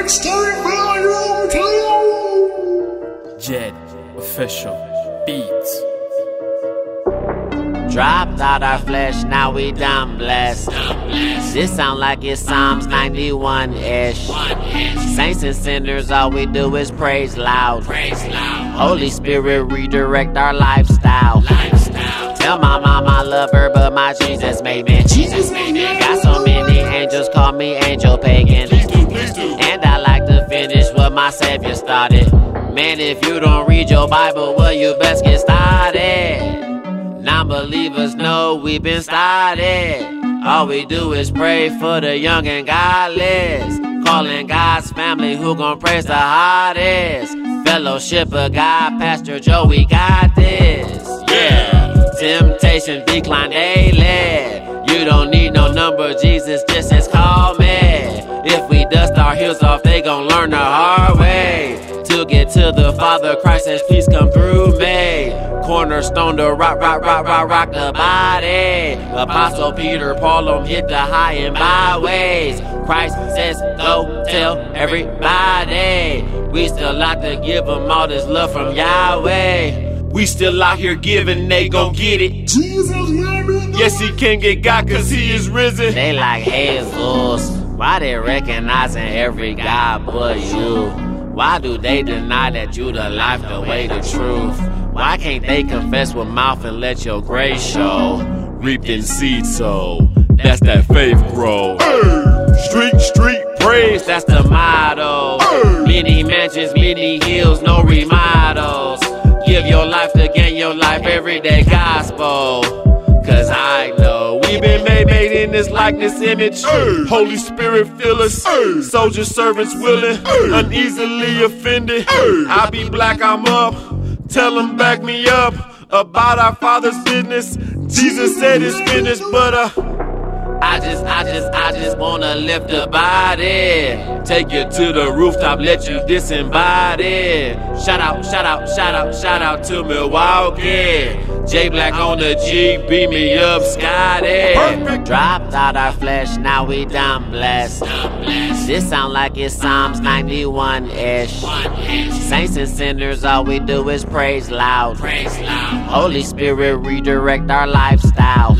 Mixtape Volume 2! Jed Official Beats. Dropped out our flesh, now we done blessed. This sound like it's Psalms 91 ish. Saints and sinners, all we do is praise loud. Holy Spirit, redirect our lifestyle. Tell my mom I love her, but my Jesus made me. Jesus made me. Got so many angels, call me angel pagan. My Savior started. Man, if you don't read your Bible, well, you best get started. Non believers know we've been started. All we do is pray for the young and godless. Calling God's family who gon' praise the hardest. Fellowship of God, Pastor Joe, we got this. Yeah. Temptation decline daily. You don't need no number, Jesus just says call me. If we dust our heels off, they gon' learn the hard. To the Father, Christ says, please come through me. Cornerstone to rock, rock, rock, rock, rock the body. Apostle Peter, Paul, them hit the high and byways. Christ says, go tell everybody. We still like to give them all this love from Yahweh. We still out here giving, they gon' get it. Jesus. Yes, he can get God cause he is risen. They like Jesus. Why they recognizing every God but you? Why do they deny that you the life, the way, the truth? Why can't they confess with mouth and let your grace show? Reaped in seed sow. That's that faith grow. Street, street praise. That's the motto. Many mansions, many hills, no remodels. Give your life to gain your life, everyday gospel. Cause I know We been made, made in this likeness image. Holy Spirit fill us. Soldier servants willing, uneasily offended. I be black, I'm up. Tell them back me up about our Father's business. Jesus said it's finished, but uh. I just, I just, I just wanna lift the body. Take you to the rooftop, let you disembody. Shout out, shout out, shout out, shout out to Milwaukee. J Black on the G, beat me up, Scotty. Dropped out our flesh, now we done blessed. This sound like it's Psalms 91 ish. Saints and sinners, all we do is praise loud. Praise loud. Holy Spirit, redirect our lifestyle.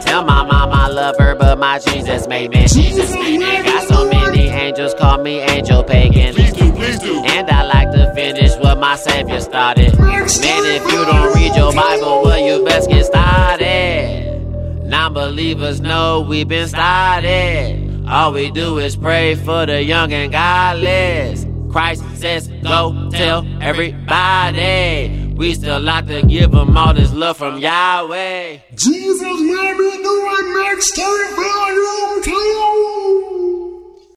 Tell my mom I love her, but my Jesus made me. Jesus made me. Got so many angels, call me angel pagan. Please do, please do. And I like to finish what my Savior started. Man, if you don't read your Bible, well, you best get started. Non believers know we've been started. All we do is pray for the young and godless. Christ says, go tell everybody. We still like to give them all this love from Yahweh. Jesus, man, we doing next time, volume two.